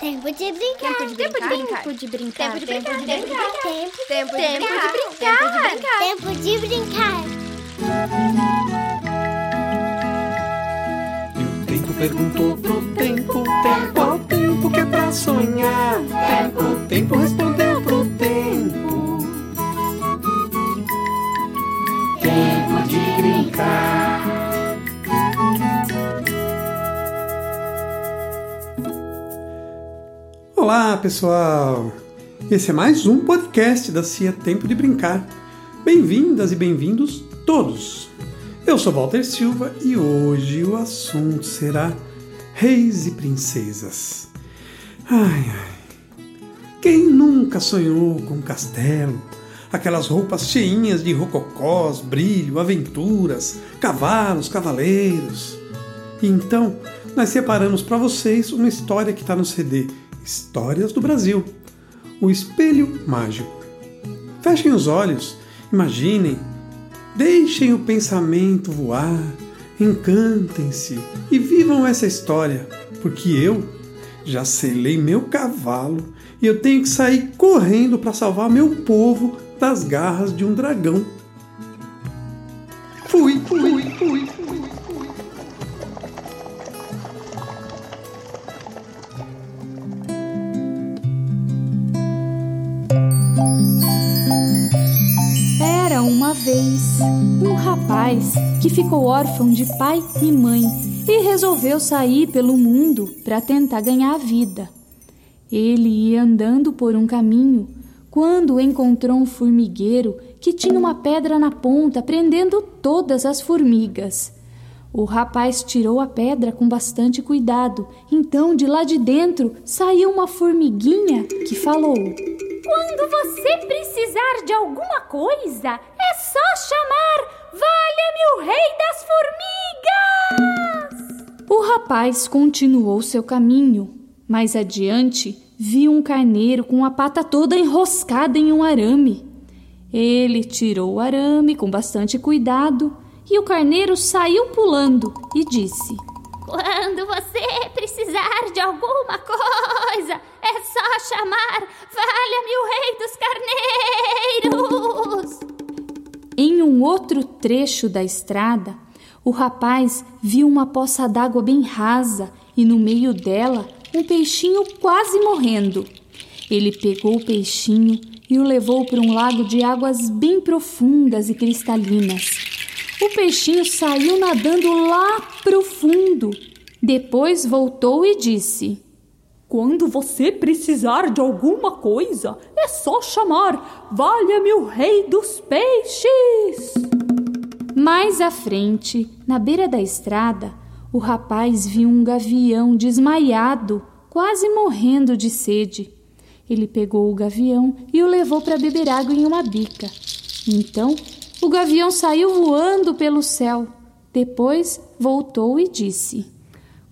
Tempo de brincar. Tempo de brincar. Tempo de brincar. Tempo de brincar. Tempo de brincar. Tempo, de brincar. tempo de brincar. E o tempo perguntou pro tempo, tempo ao tempo que é pra sonhar. Tempo, o tempo respondeu pro tempo. Tempo de brincar. Olá, pessoal! Esse é mais um podcast da CIA Tempo de Brincar. Bem-vindas e bem-vindos todos! Eu sou Walter Silva e hoje o assunto será Reis e Princesas. Ai, ai. Quem nunca sonhou com um castelo? Aquelas roupas cheinhas de rococós, brilho, aventuras, cavalos, cavaleiros. Então, nós separamos para vocês uma história que está no CD Histórias do Brasil O Espelho Mágico. Fechem os olhos, imaginem, deixem o pensamento voar, encantem-se e vivam essa história, porque eu já selei meu cavalo e eu tenho que sair correndo para salvar meu povo das garras de um dragão. Fui, fui, fui, que ficou órfão de pai e mãe e resolveu sair pelo mundo para tentar ganhar a vida. Ele ia andando por um caminho quando encontrou um formigueiro que tinha uma pedra na ponta prendendo todas as formigas. O rapaz tirou a pedra com bastante cuidado. Então, de lá de dentro, saiu uma formiguinha que falou: Quando você precisar de alguma coisa, Valha-me o Rei das Formigas! O rapaz continuou seu caminho. Mais adiante, viu um carneiro com a pata toda enroscada em um arame. Ele tirou o arame com bastante cuidado e o carneiro saiu pulando e disse: Quando você precisar de alguma coisa, é só chamar Valha-me o Rei dos Carneiros! Em um outro trecho da estrada, o rapaz viu uma poça d'água bem rasa e no meio dela um peixinho quase morrendo. Ele pegou o peixinho e o levou para um lago de águas bem profundas e cristalinas. O peixinho saiu nadando lá pro fundo. Depois voltou e disse: Quando você precisar de alguma coisa, é só chamar Valha-me o Rei dos Peixes! Mais à frente, na beira da estrada, o rapaz viu um gavião desmaiado, quase morrendo de sede. Ele pegou o gavião e o levou para beber água em uma bica. Então, o gavião saiu voando pelo céu. Depois voltou e disse: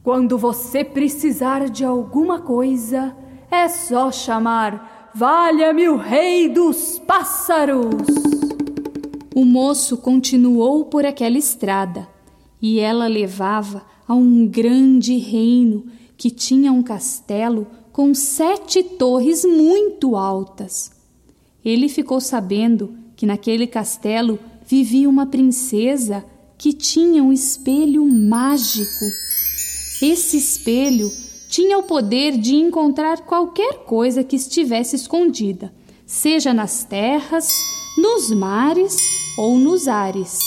Quando você precisar de alguma coisa, é só chamar Valha-me o Rei dos Pássaros! O moço continuou por aquela estrada e ela levava a um grande reino que tinha um castelo com sete torres muito altas. Ele ficou sabendo que naquele castelo vivia uma princesa que tinha um espelho mágico. Esse espelho tinha o poder de encontrar qualquer coisa que estivesse escondida, seja nas terras, nos mares ou nos ares.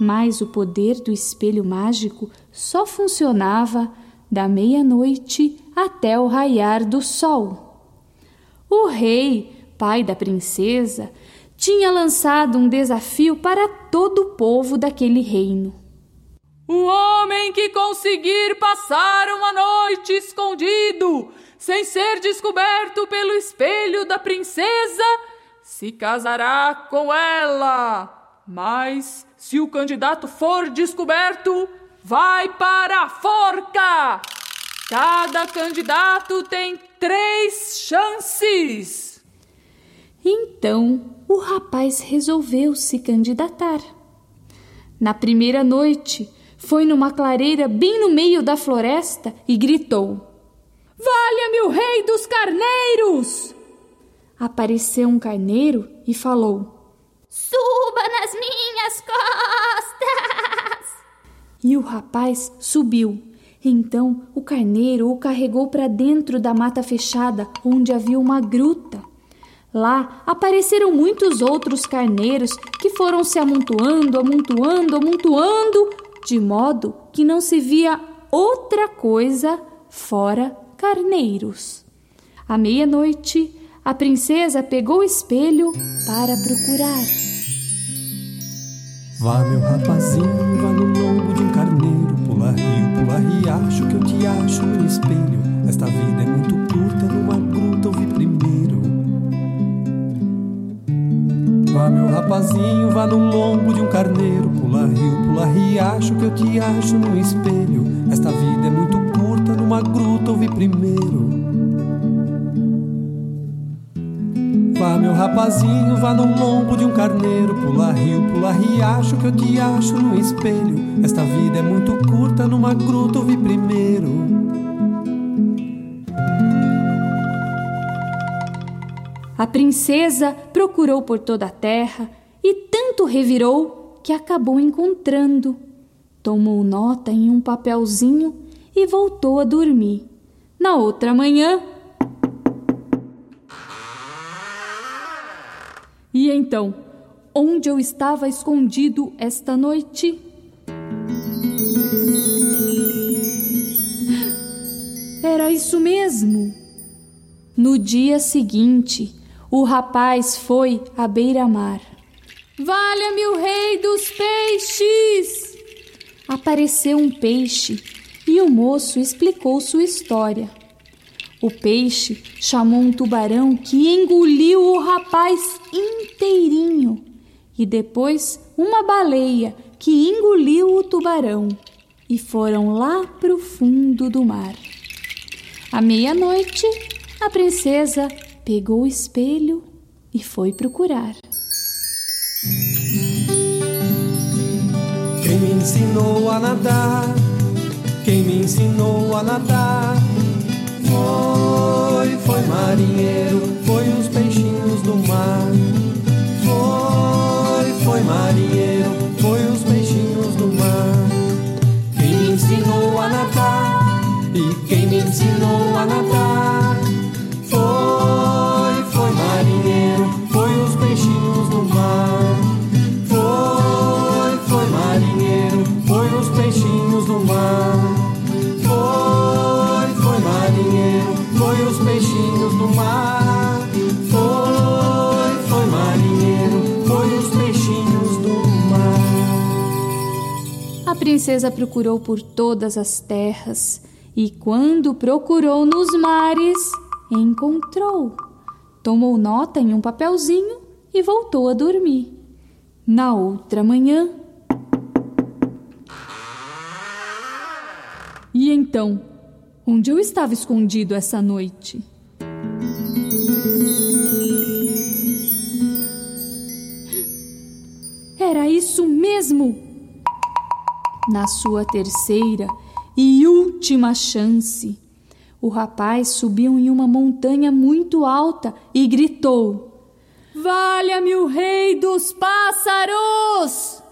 Mas o poder do espelho mágico só funcionava da meia-noite até o raiar do sol. O rei, pai da princesa, tinha lançado um desafio para todo o povo daquele reino. O homem que conseguir passar uma noite escondido, sem ser descoberto pelo espelho da princesa, se casará com ela. Mas se o candidato for descoberto, vai para a forca. Cada candidato tem três chances. Então o rapaz resolveu se candidatar. Na primeira noite, foi numa clareira bem no meio da floresta e gritou: Valha-me o rei dos carneiros! Apareceu um carneiro e falou: Suba nas minhas costas! E o rapaz subiu. Então o carneiro o carregou para dentro da mata fechada, onde havia uma gruta. Lá apareceram muitos outros carneiros que foram se amontoando, amontoando, amontoando, de modo que não se via outra coisa fora carneiros. À meia-noite, a princesa pegou o espelho para procurar. Vá, meu rapazinho, vá no lombo de um carneiro, pula rio, pula riacho, que eu te acho no espelho. Esta vida é muito rapazinho, vá no lombo de um carneiro, pula rio, pula riacho, que eu te acho no espelho. Esta vida é muito curta, numa gruta ouvi primeiro. Vá, meu rapazinho, vá no lombo de um carneiro, pula rio, pula riacho, que eu te acho no espelho. Esta vida é muito curta, numa gruta ouvi primeiro. A princesa procurou por toda a terra e tanto revirou que acabou encontrando. Tomou nota em um papelzinho e voltou a dormir. Na outra manhã. E então, onde eu estava escondido esta noite? Era isso mesmo. No dia seguinte, o rapaz foi à beira-mar. Valha-me o rei dos peixes! Apareceu um peixe e o moço explicou sua história. O peixe chamou um tubarão que engoliu o rapaz inteirinho e depois uma baleia que engoliu o tubarão e foram lá para o fundo do mar. À meia-noite, a princesa pegou o espelho e foi procurar. Me ensinou a nadar? Quem me ensinou a nadar? Foi, foi marinheiro, foi os peixinhos do mar. Foi, foi marinheiro, foi os peixinhos do mar. Quem me ensinou a nadar? E quem me ensinou a nadar? Princesa procurou por todas as terras e, quando procurou nos mares, encontrou. Tomou nota em um papelzinho e voltou a dormir. Na outra manhã. E então, onde eu estava escondido essa noite? Era isso mesmo! Na sua terceira e última chance, o rapaz subiu em uma montanha muito alta e gritou: Valha-me o rei dos pássaros!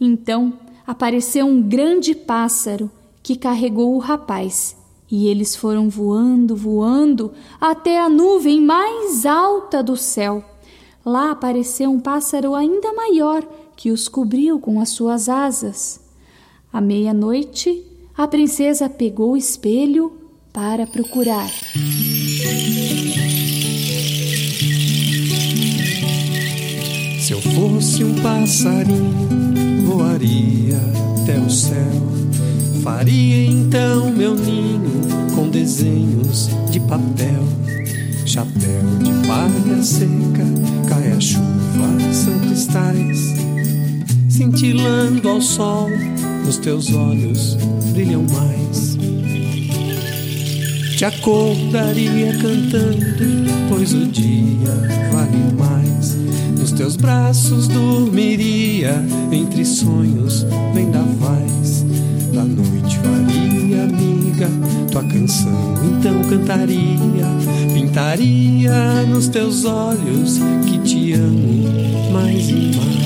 Então apareceu um grande pássaro que carregou o rapaz e eles foram voando, voando até a nuvem mais alta do céu. Lá apareceu um pássaro ainda maior que os cobriu com as suas asas. À meia-noite, a princesa pegou o espelho para procurar. Se eu fosse um passarinho, voaria até o céu. Faria então meu ninho com desenhos de papel. Chapéu de palha seca, cai a chuva, são cristais. Cintilando ao sol, nos teus olhos brilham mais. Te acordaria cantando, pois o dia vale mais. Nos teus braços dormiria, entre sonhos vendavais. Da noite faria amiga, tua canção, então cantaria, pintaria nos teus olhos que te amo mais e mais.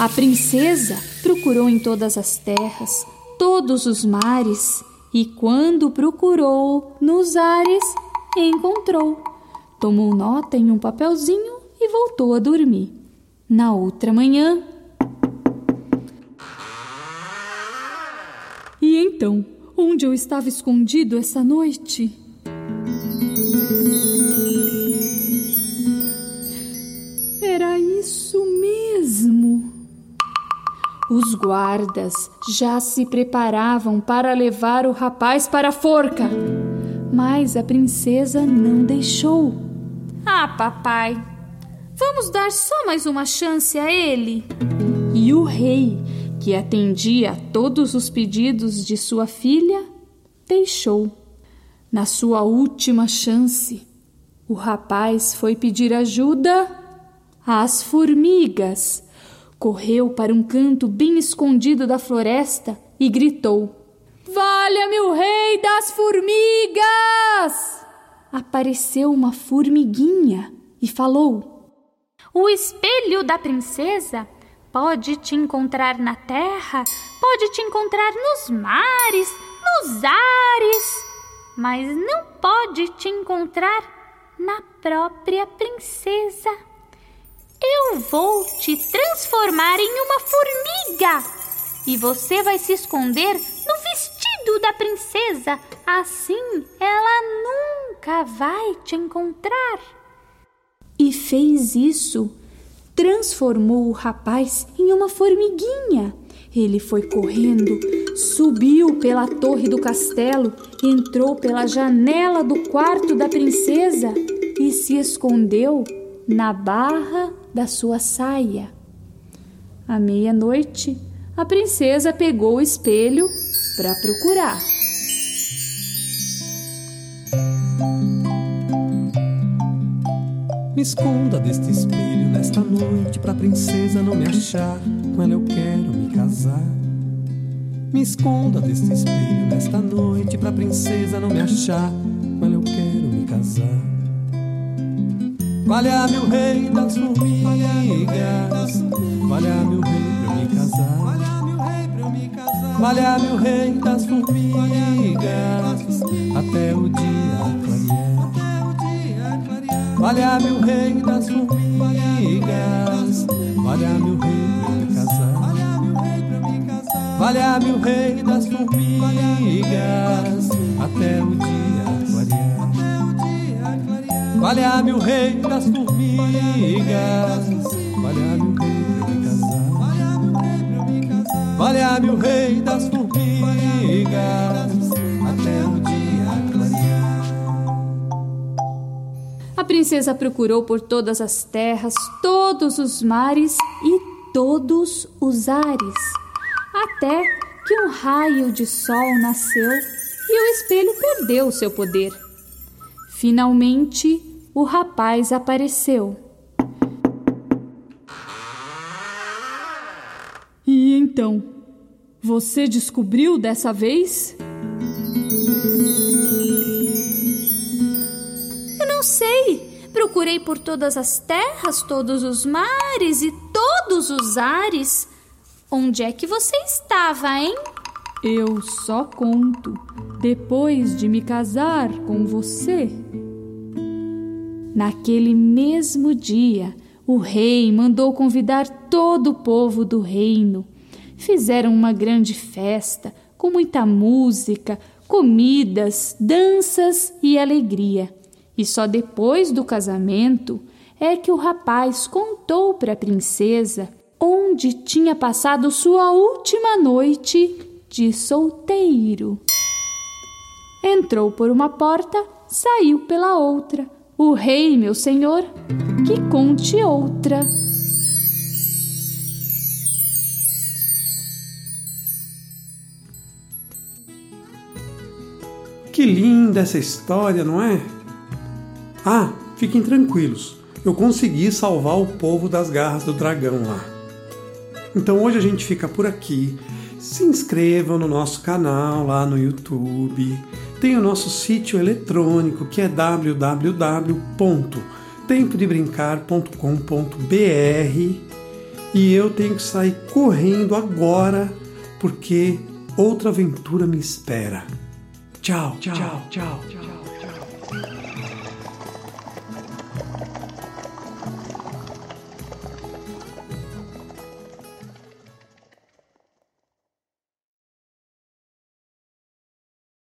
A princesa procurou em todas as terras, todos os mares, e quando procurou nos ares, encontrou. Tomou nota em um papelzinho e voltou a dormir. Na outra manhã. E então, onde eu estava escondido essa noite? Os guardas já se preparavam para levar o rapaz para a forca, mas a princesa não deixou. Ah, papai, vamos dar só mais uma chance a ele. E o rei, que atendia a todos os pedidos de sua filha, deixou. Na sua última chance, o rapaz foi pedir ajuda às formigas. Correu para um canto bem escondido da floresta e gritou: Valha-me o rei das formigas! Apareceu uma formiguinha e falou: O espelho da princesa pode te encontrar na terra, pode te encontrar nos mares, nos ares mas não pode te encontrar na própria princesa. Vou te transformar em uma formiga e você vai se esconder no vestido da princesa. Assim ela nunca vai te encontrar. E fez isso. Transformou o rapaz em uma formiguinha. Ele foi correndo, subiu pela torre do castelo, entrou pela janela do quarto da princesa e se escondeu na barra da sua saia. À meia-noite, a princesa pegou o espelho para procurar. Me esconda deste espelho nesta noite pra princesa não me achar. Com ela eu quero me casar. Me esconda deste espelho nesta noite pra princesa não me achar. Valha-me o rei das formigas. Valha-me o rei pra eu me casar. Valha-me o rei das formigas. Até o dia clarear. Valha-me o rei das formigas. Valha-me o rei pra me casar. Valha-me o rei das formigas. Até o dia. Valha-me o rei das formigas. Valha-me o rei pra me casar. Valha-me o rei das formigas. Até o dia clarear. A princesa procurou por todas as terras, todos os mares e todos os ares, até que um raio de sol nasceu e o espelho perdeu o seu poder. Finalmente, o rapaz apareceu. E então, você descobriu dessa vez? Eu não sei. Procurei por todas as terras, todos os mares e todos os ares. Onde é que você estava, hein? Eu só conto depois de me casar com você. Naquele mesmo dia, o rei mandou convidar todo o povo do reino. Fizeram uma grande festa com muita música, comidas, danças e alegria. E só depois do casamento é que o rapaz contou para a princesa onde tinha passado sua última noite de solteiro. Entrou por uma porta, saiu pela outra. O rei, meu senhor, que conte outra. Que linda essa história, não é? Ah, fiquem tranquilos, eu consegui salvar o povo das garras do dragão lá. Então hoje a gente fica por aqui se inscrevam no nosso canal lá no YouTube. Tem o nosso sítio eletrônico que é www.tempodebrincar.com.br e eu tenho que sair correndo agora porque outra aventura me espera. Tchau, tchau, tchau, tchau.